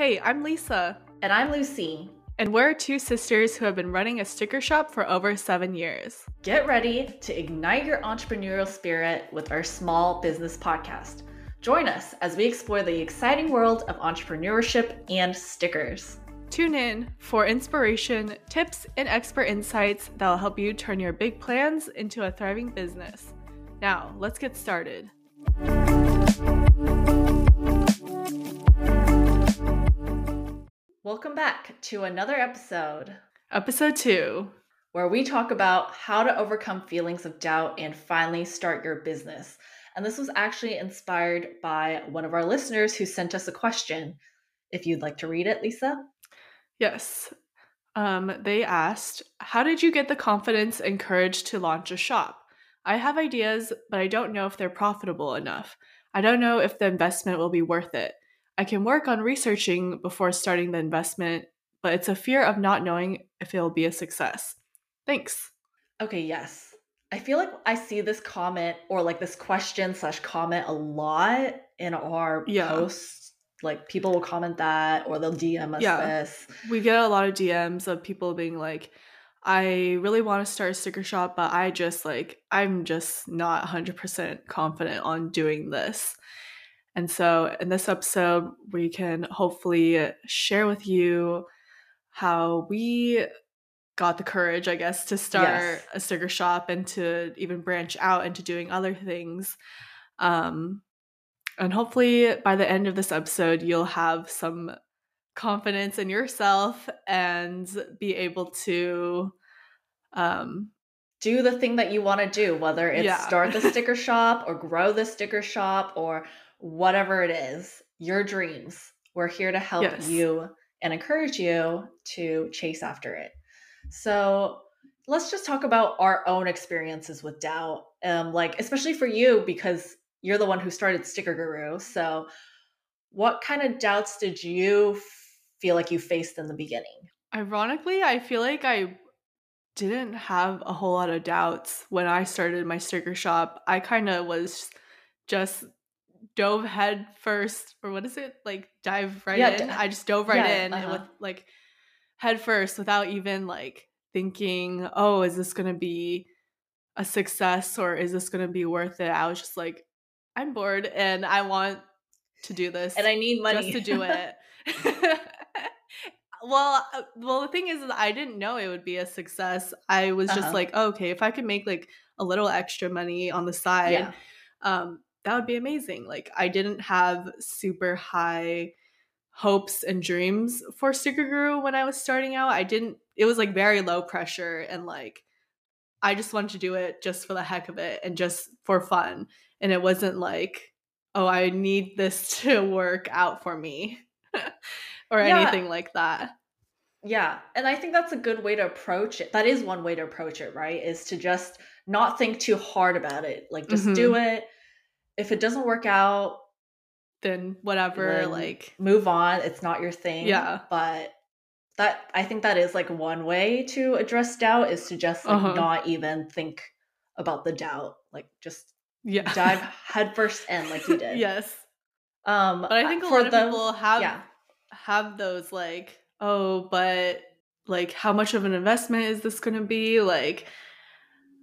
Hey, I'm Lisa. And I'm Lucy. And we're two sisters who have been running a sticker shop for over seven years. Get ready to ignite your entrepreneurial spirit with our small business podcast. Join us as we explore the exciting world of entrepreneurship and stickers. Tune in for inspiration, tips, and expert insights that will help you turn your big plans into a thriving business. Now, let's get started. Welcome back to another episode. Episode two, where we talk about how to overcome feelings of doubt and finally start your business. And this was actually inspired by one of our listeners who sent us a question. If you'd like to read it, Lisa. Yes. Um, they asked, How did you get the confidence and courage to launch a shop? I have ideas, but I don't know if they're profitable enough. I don't know if the investment will be worth it. I can work on researching before starting the investment, but it's a fear of not knowing if it'll be a success. Thanks. Okay, yes. I feel like I see this comment or like this question slash comment a lot in our yeah. posts. Like people will comment that or they'll DM us yeah. this. We get a lot of DMs of people being like, I really want to start a sticker shop, but I just like, I'm just not 100% confident on doing this. And so, in this episode, we can hopefully share with you how we got the courage, I guess, to start yes. a sticker shop and to even branch out into doing other things. Um, and hopefully, by the end of this episode, you'll have some confidence in yourself and be able to um, do the thing that you want to do, whether it's yeah. start the sticker shop or grow the sticker shop or whatever it is, your dreams. We're here to help yes. you and encourage you to chase after it. So let's just talk about our own experiences with doubt. Um, like especially for you because you're the one who started Sticker Guru. So what kind of doubts did you feel like you faced in the beginning? Ironically, I feel like I didn't have a whole lot of doubts when I started my sticker shop. I kind of was just dove head first or what is it like dive right yeah, in d- i just dove right yeah, in uh-huh. with like head first without even like thinking oh is this gonna be a success or is this gonna be worth it i was just like i'm bored and i want to do this and i need money just to do it well uh, well the thing is, is i didn't know it would be a success i was uh-huh. just like oh, okay if i could make like a little extra money on the side yeah. um that would be amazing. Like I didn't have super high hopes and dreams for Sticker Guru when I was starting out. I didn't it was like very low pressure and like I just wanted to do it just for the heck of it and just for fun. And it wasn't like, oh, I need this to work out for me or yeah. anything like that. Yeah. And I think that's a good way to approach it. That is one way to approach it, right? Is to just not think too hard about it. Like just mm-hmm. do it if it doesn't work out, then whatever, then like move on. It's not your thing. Yeah. But that I think that is like one way to address doubt is to just like uh-huh. not even think about the doubt. Like just yeah. dive headfirst in like you did. yes. Um but I think a lot of people have yeah. have those like, oh, but like how much of an investment is this gonna be? Like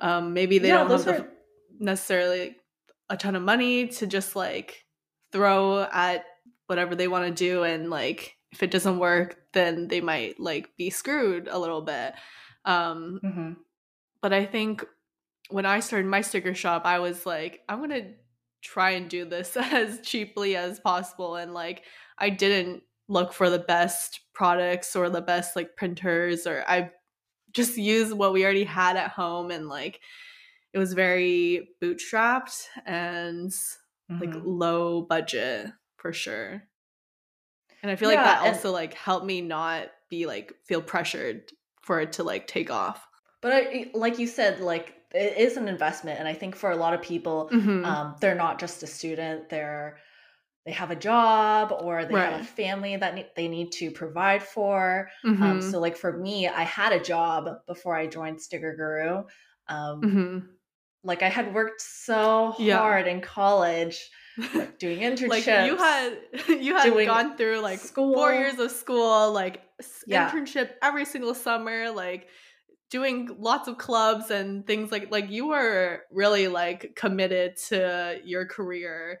um maybe they yeah, don't have the necessarily a ton of money to just like throw at whatever they want to do and like if it doesn't work then they might like be screwed a little bit um mm-hmm. but i think when i started my sticker shop i was like i'm gonna try and do this as cheaply as possible and like i didn't look for the best products or the best like printers or i just used what we already had at home and like it was very bootstrapped and mm-hmm. like low budget for sure. And I feel yeah, like that also like helped me not be like feel pressured for it to like take off. But I, like you said, like it is an investment, and I think for a lot of people, mm-hmm. um, they're not just a student; they're they have a job or they right. have a family that ne- they need to provide for. Um, mm-hmm. Um, so, like for me, I had a job before I joined Sticker Guru. Um, mm-hmm like I had worked so hard yeah. in college like doing internships. like you had you had gone through like school. four years of school, like yeah. internship every single summer, like doing lots of clubs and things like like you were really like committed to your career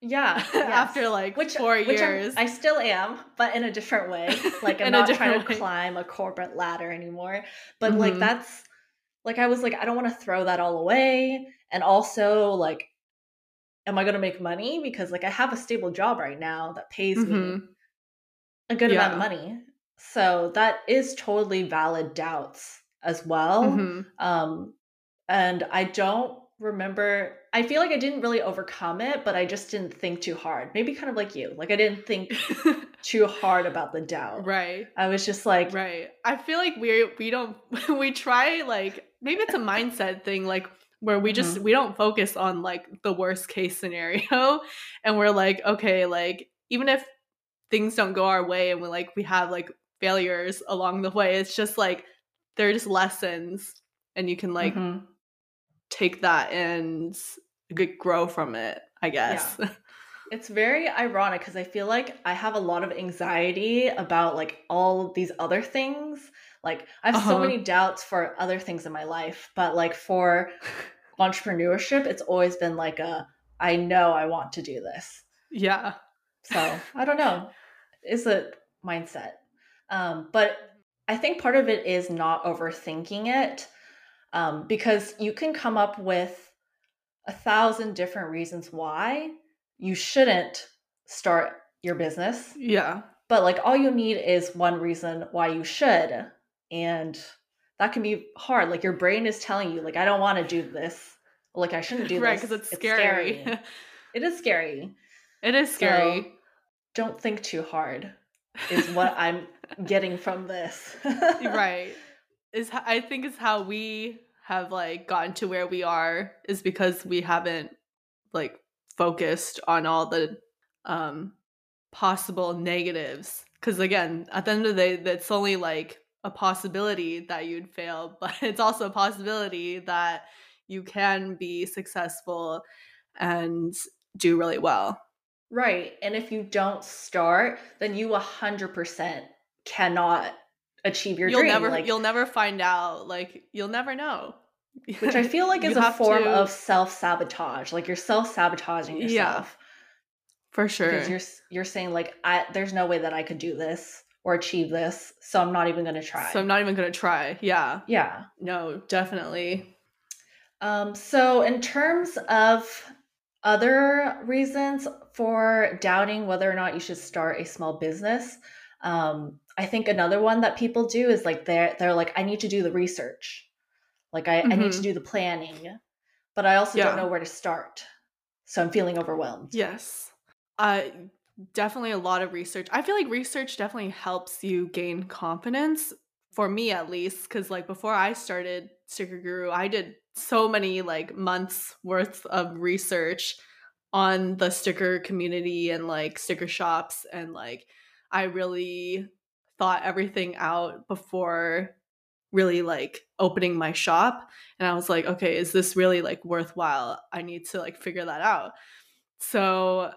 yeah yes. after like which, four which years i still am but in a different way like i'm not trying to climb a corporate ladder anymore but mm-hmm. like that's like i was like i don't want to throw that all away and also like am i going to make money because like i have a stable job right now that pays mm-hmm. me a good yeah. amount of money so that is totally valid doubts as well. Mm-hmm. Um, and I don't remember, I feel like I didn't really overcome it, but I just didn't think too hard. Maybe kind of like you. Like I didn't think too hard about the doubt. Right. I was just like Right. I feel like we we don't we try like maybe it's a mindset thing like where we just mm-hmm. we don't focus on like the worst case scenario and we're like okay like even if things don't go our way and we like we have like failures along the way it's just like they're just lessons and you can like mm-hmm. take that and grow from it i guess yeah. it's very ironic because i feel like i have a lot of anxiety about like all these other things like i have uh-huh. so many doubts for other things in my life but like for entrepreneurship it's always been like a i know i want to do this yeah so i don't know it's a mindset um but I think part of it is not overthinking it um, because you can come up with a thousand different reasons why you shouldn't start your business. Yeah. But like all you need is one reason why you should. And that can be hard. Like your brain is telling you, like, I don't want to do this. Like I shouldn't do right, this. Because it's, it's scary. scary. it is scary. It is scary. So don't think too hard is what I'm getting from this. right. Is I think is how we have like gotten to where we are is because we haven't like focused on all the um possible negatives because again at the end of the day that's only like a possibility that you'd fail but it's also a possibility that you can be successful and do really well Right. And if you don't start, then you 100% cannot achieve your you'll dream. Never, like, you'll never find out. Like, you'll never know. Which I feel like is a form to... of self sabotage. Like, you're self sabotaging yourself. Yeah, for sure. Because you're, you're saying, like, I, there's no way that I could do this or achieve this. So I'm not even going to try. So I'm not even going to try. Yeah. Yeah. No, definitely. Um, so, in terms of other reasons for doubting whether or not you should start a small business um, i think another one that people do is like they're they're like i need to do the research like i, mm-hmm. I need to mm-hmm. do the planning but i also yeah. don't know where to start so i'm feeling overwhelmed yes uh definitely a lot of research. I feel like research definitely helps you gain confidence for me at least because like before i started sticker guru i did so many like months worth of research on the sticker community and like sticker shops and like I really thought everything out before really like opening my shop and I was like okay is this really like worthwhile? I need to like figure that out. So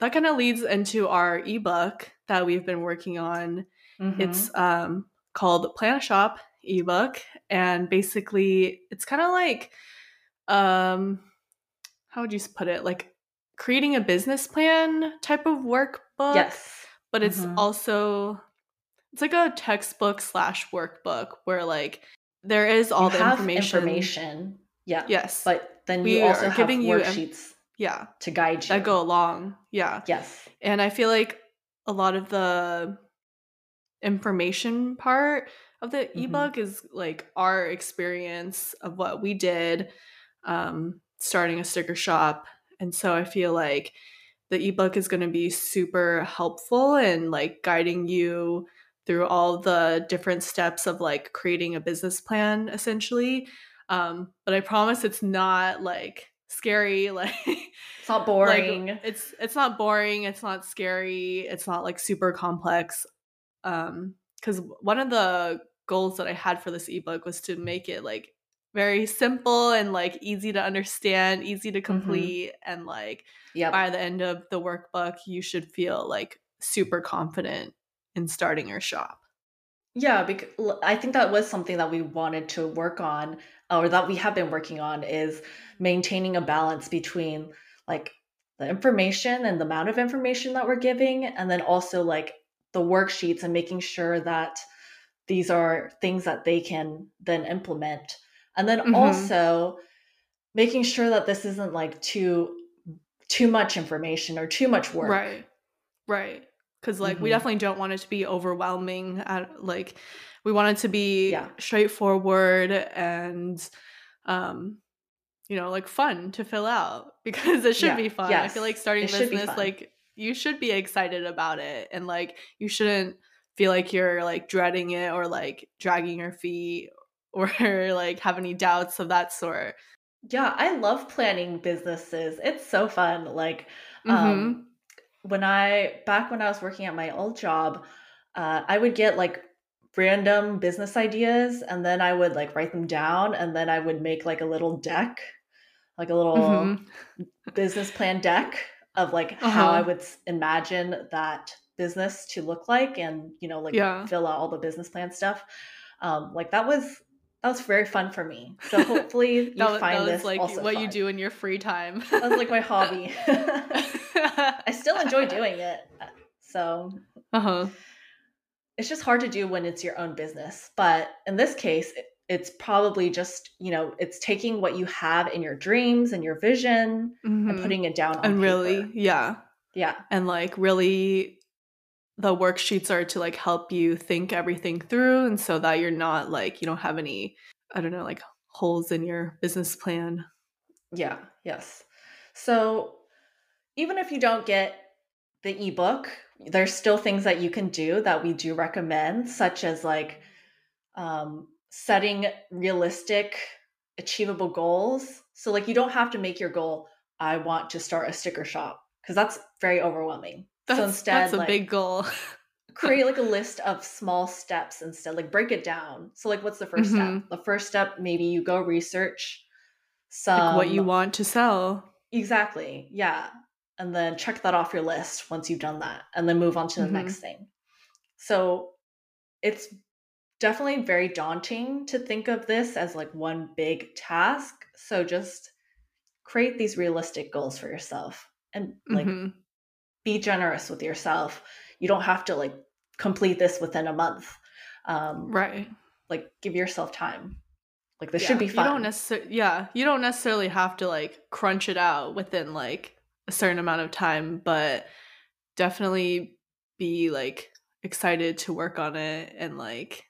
that kind of leads into our ebook that we've been working on. Mm-hmm. it's um called Plan a Shop ebook and basically it's kind of like um how would you put it? Like creating a business plan type of workbook yes. but it's mm-hmm. also it's like a textbook slash workbook where like there is all you the information. information yeah yes. but then we you also are have giving worksheets you yeah to guide you that go along yeah yes and i feel like a lot of the information part of the mm-hmm. ebook is like our experience of what we did um, starting a sticker shop. And so I feel like the ebook is going to be super helpful and like guiding you through all the different steps of like creating a business plan essentially. Um, but I promise it's not like scary like it's not boring like, it's it's not boring it's not scary it's not like super complex um because one of the goals that I had for this ebook was to make it like very simple and like easy to understand, easy to mm-hmm. complete mm-hmm. and like yep. by the end of the workbook you should feel like super confident in starting your shop. Yeah, because I think that was something that we wanted to work on or that we have been working on is maintaining a balance between like the information and the amount of information that we're giving and then also like the worksheets and making sure that these are things that they can then implement. And then mm-hmm. also making sure that this isn't like too too much information or too much work. Right right because like mm-hmm. we definitely don't want it to be overwhelming at like we want it to be yeah. straightforward and um you know like fun to fill out because it should yeah. be fun yes. i feel like starting it business like you should be excited about it and like you shouldn't feel like you're like dreading it or like dragging your feet or like have any doubts of that sort yeah i love planning businesses it's so fun like mm-hmm. um when i back when i was working at my old job uh, i would get like random business ideas and then I would like write them down and then I would make like a little deck, like a little mm-hmm. business plan deck of like uh-huh. how I would imagine that business to look like and you know like yeah. fill out all the business plan stuff. Um like that was that was very fun for me. So hopefully you that, find that this like also what fun. you do in your free time. that was like my hobby. I still enjoy doing it. So uh-huh it's just hard to do when it's your own business. But in this case, it's probably just, you know, it's taking what you have in your dreams and your vision mm-hmm. and putting it down on And paper. really, yeah. Yeah. And like really the worksheets are to like help you think everything through and so that you're not like you don't have any I don't know, like holes in your business plan. Yeah, yes. So even if you don't get the ebook there's still things that you can do that we do recommend, such as like um, setting realistic, achievable goals. So, like, you don't have to make your goal, I want to start a sticker shop, because that's very overwhelming. That's, so instead, that's a like, big goal. create like a list of small steps instead, like, break it down. So, like, what's the 1st mm-hmm. step? The first step, maybe you go research some like what you want to sell. Exactly. Yeah and then check that off your list once you've done that and then move on to the mm-hmm. next thing. So it's definitely very daunting to think of this as like one big task. So just create these realistic goals for yourself and like mm-hmm. Be generous with yourself. You don't have to like complete this within a month. Um, right. Like give yourself time. Like this yeah, should be fun. You don't necessarily, yeah, you don't necessarily have to like crunch it out within like a certain amount of time, but definitely be like excited to work on it and like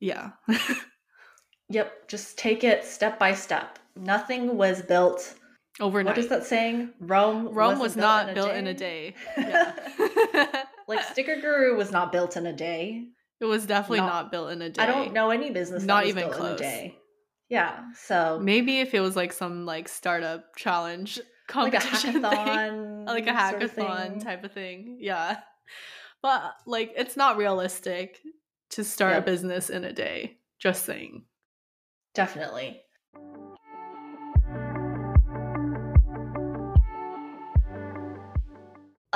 yeah. yep, just take it step by step. Nothing was built overnight. What is that saying? Rome Rome was not built in a day. Yeah. like Sticker Guru was not built in a day. It was definitely not, not built in a day. I don't know any business not even close. in a day. Yeah. So maybe if it was like some like startup challenge competition like a hackathon, like a hackathon sort of type of thing. Yeah, but like it's not realistic to start yep. a business in a day. Just saying. Definitely.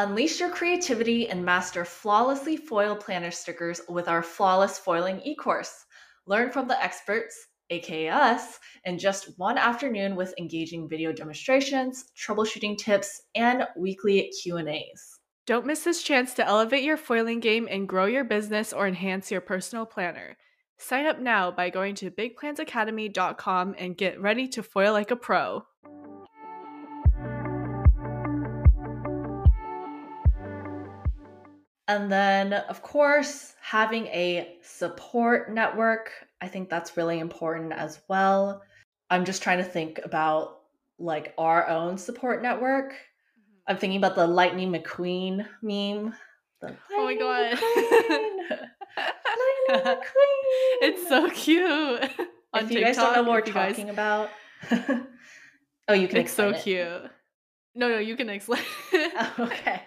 Unleash your creativity and master flawlessly foil planner stickers with our Flawless Foiling e-course. Learn from the experts aka us, in just one afternoon with engaging video demonstrations, troubleshooting tips, and weekly Q&As. Don't miss this chance to elevate your foiling game and grow your business or enhance your personal planner. Sign up now by going to bigplansacademy.com and get ready to foil like a pro. And then, of course, having a support network. I think that's really important as well. I'm just trying to think about like our own support network. Mm-hmm. I'm thinking about the Lightning McQueen meme. oh my god. Lightning McQueen. It's so cute. if you TikTok, guys don't know what we're talking guys... about. oh, you can It's so it. cute. No, no, you can explain. oh, okay.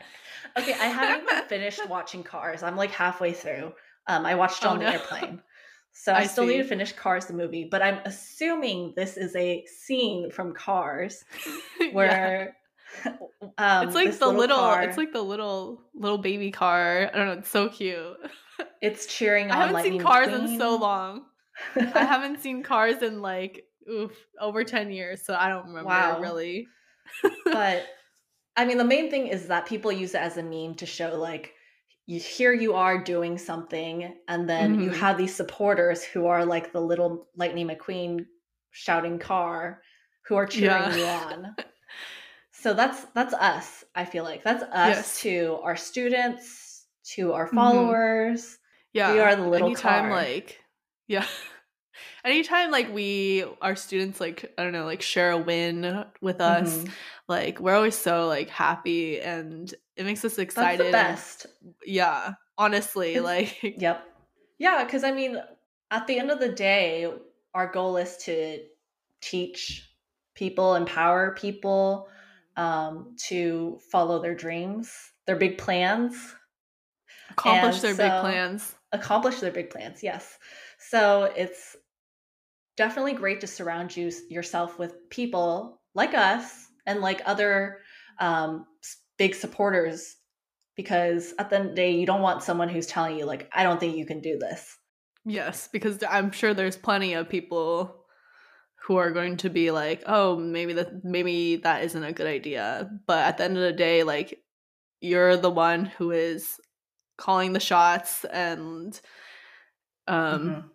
Okay, I haven't even finished watching Cars. I'm like halfway through. Um, I watched it oh, on oh, the no. airplane. So I, I still see. need to finish Cars the movie, but I'm assuming this is a scene from Cars where um, it's like the little, little car, it's like the little little baby car. I don't know, it's so cute. It's cheering I haven't seen Cars in so long. I haven't seen Cars in like oof over 10 years, so I don't remember wow. really. but I mean the main thing is that people use it as a meme to show like you here you are doing something and then mm-hmm. you have these supporters who are like the little lightning mcqueen shouting car who are cheering yeah. you on so that's that's us i feel like that's us yes. to our students to our mm-hmm. followers mm-hmm. yeah we are the little anytime car. like yeah anytime like we our students like i don't know like share a win with us mm-hmm. Like we're always so like happy and it makes us excited. best. And, yeah, honestly, like yep, yeah. Because I mean, at the end of the day, our goal is to teach people, empower people um, to follow their dreams, their big plans, accomplish and their so, big plans, accomplish their big plans. Yes. So it's definitely great to surround you yourself with people like us and like other um, big supporters because at the end of the day you don't want someone who's telling you like i don't think you can do this. Yes because i'm sure there's plenty of people who are going to be like oh maybe that maybe that isn't a good idea. But at the end of the day like you're the one who is calling the shots and um mm-hmm.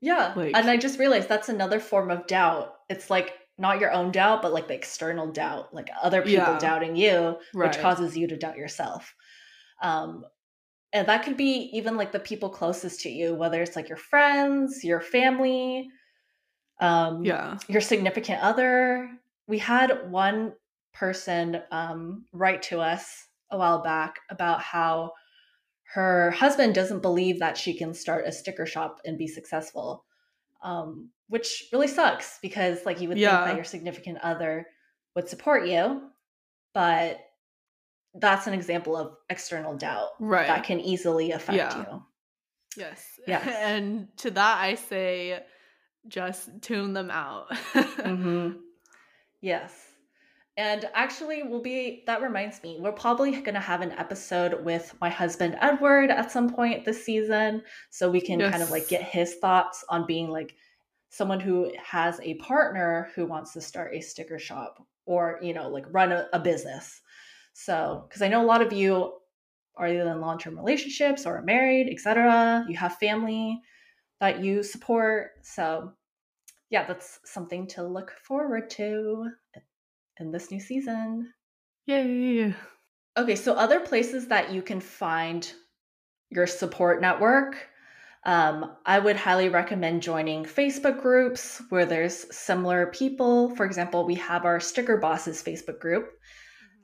yeah like, and i just realized that's another form of doubt. It's like not your own doubt, but like the external doubt, like other people yeah. doubting you, right. which causes you to doubt yourself. Um, and that could be even like the people closest to you, whether it's like your friends, your family, um, yeah, your significant other. We had one person um, write to us a while back about how her husband doesn't believe that she can start a sticker shop and be successful um, which really sucks because like you would yeah. think that your significant other would support you, but that's an example of external doubt right. that can easily affect yeah. you. Yes. Yes. And to that I say just tune them out. mm-hmm. Yes. And actually, we'll be, that reminds me, we're probably going to have an episode with my husband, Edward, at some point this season. So we can yes. kind of like get his thoughts on being like someone who has a partner who wants to start a sticker shop or, you know, like run a, a business. So, because I know a lot of you are either in long term relationships or married, etc. You have family that you support. So, yeah, that's something to look forward to in this new season. Yay. Okay, so other places that you can find your support network. Um, I would highly recommend joining Facebook groups where there's similar people. For example, we have our Sticker Bosses Facebook group,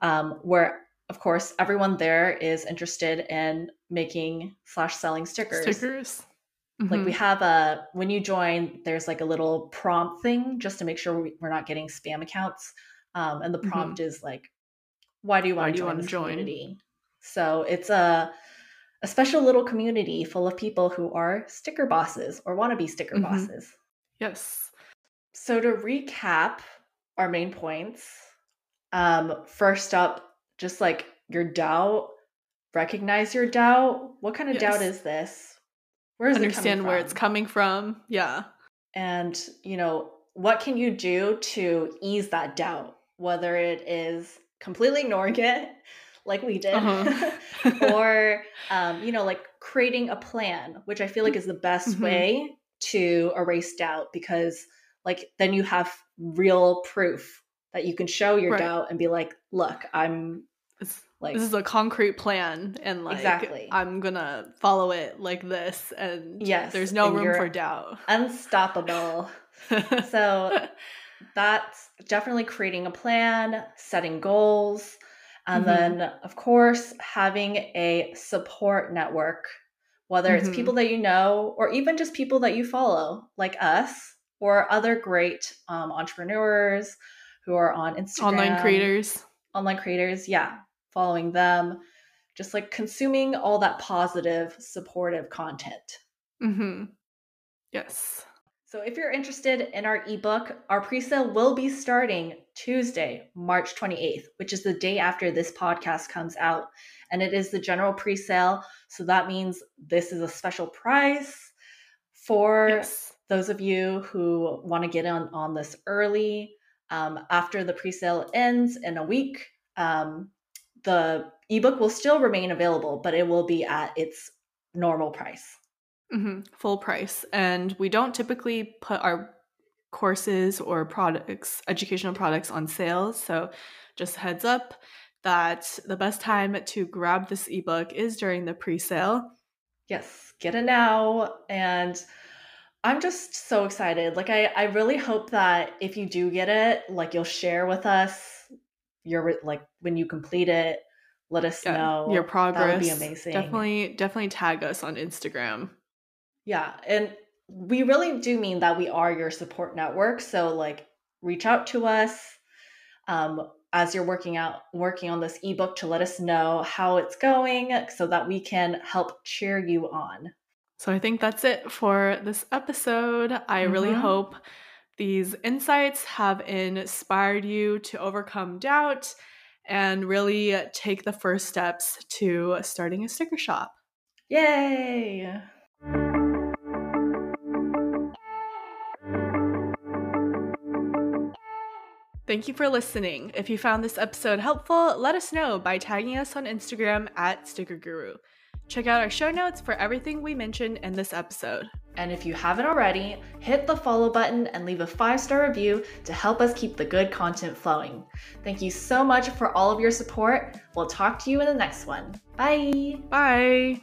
mm-hmm. um, where, of course, everyone there is interested in making slash selling stickers. Stickers. Mm-hmm. Like we mm-hmm. have a when you join, there's like a little prompt thing just to make sure we, are not getting spam accounts. Um, and the mm-hmm. prompt mm-hmm. is like, why do you want to join join? community? So it's a a special little community full of people who are sticker bosses or want to be sticker mm-hmm. bosses. Yes. So to recap our main points, um, first up, just like your doubt, recognize your doubt. What kind of yes. doubt is this? Where is Understand it where it's coming from. Yeah. And, you know, what can you do to ease that doubt? Whether it is completely ignoring it like we did uh-huh. or um, you know like creating a plan which i feel like is the best mm-hmm. way to erase doubt because like then you have real proof that you can show your right. doubt and be like look i'm it's, like this is a concrete plan and like exactly i'm gonna follow it like this and yes there's no room for doubt unstoppable so that's definitely creating a plan, setting goals, and mm-hmm. then, of course, having a support network, whether mm-hmm. it's people that you know or even just people that you follow, like us or other great um, entrepreneurs who are on Instagram. Online creators. Online creators, yeah. Following them, just like consuming all that positive, supportive content. Mm-hmm. Yes. So if you're interested in our ebook, our pre-sale will be starting Tuesday, March 28th, which is the day after this podcast comes out. And it is the general pre-sale. So that means this is a special price for yes. those of you who want to get on on this early. Um, after the pre-sale ends in a week, um, the ebook will still remain available, but it will be at its normal price. Mm-hmm. Full price. And we don't typically put our courses or products, educational products on sales. So just heads up that the best time to grab this ebook is during the pre sale. Yes, get it now. And I'm just so excited. Like, I, I really hope that if you do get it, like, you'll share with us your, like, when you complete it, let us yeah, know your progress. That would be amazing. Definitely, definitely tag us on Instagram. Yeah. And we really do mean that we are your support network. So like reach out to us um, as you're working out working on this ebook to let us know how it's going so that we can help cheer you on. So I think that's it for this episode. I mm-hmm. really hope these insights have inspired you to overcome doubt and really take the first steps to starting a sticker shop. Yay! Thank you for listening. If you found this episode helpful, let us know by tagging us on Instagram at Sticker Guru. Check out our show notes for everything we mentioned in this episode. And if you haven't already, hit the follow button and leave a five star review to help us keep the good content flowing. Thank you so much for all of your support. We'll talk to you in the next one. Bye. Bye.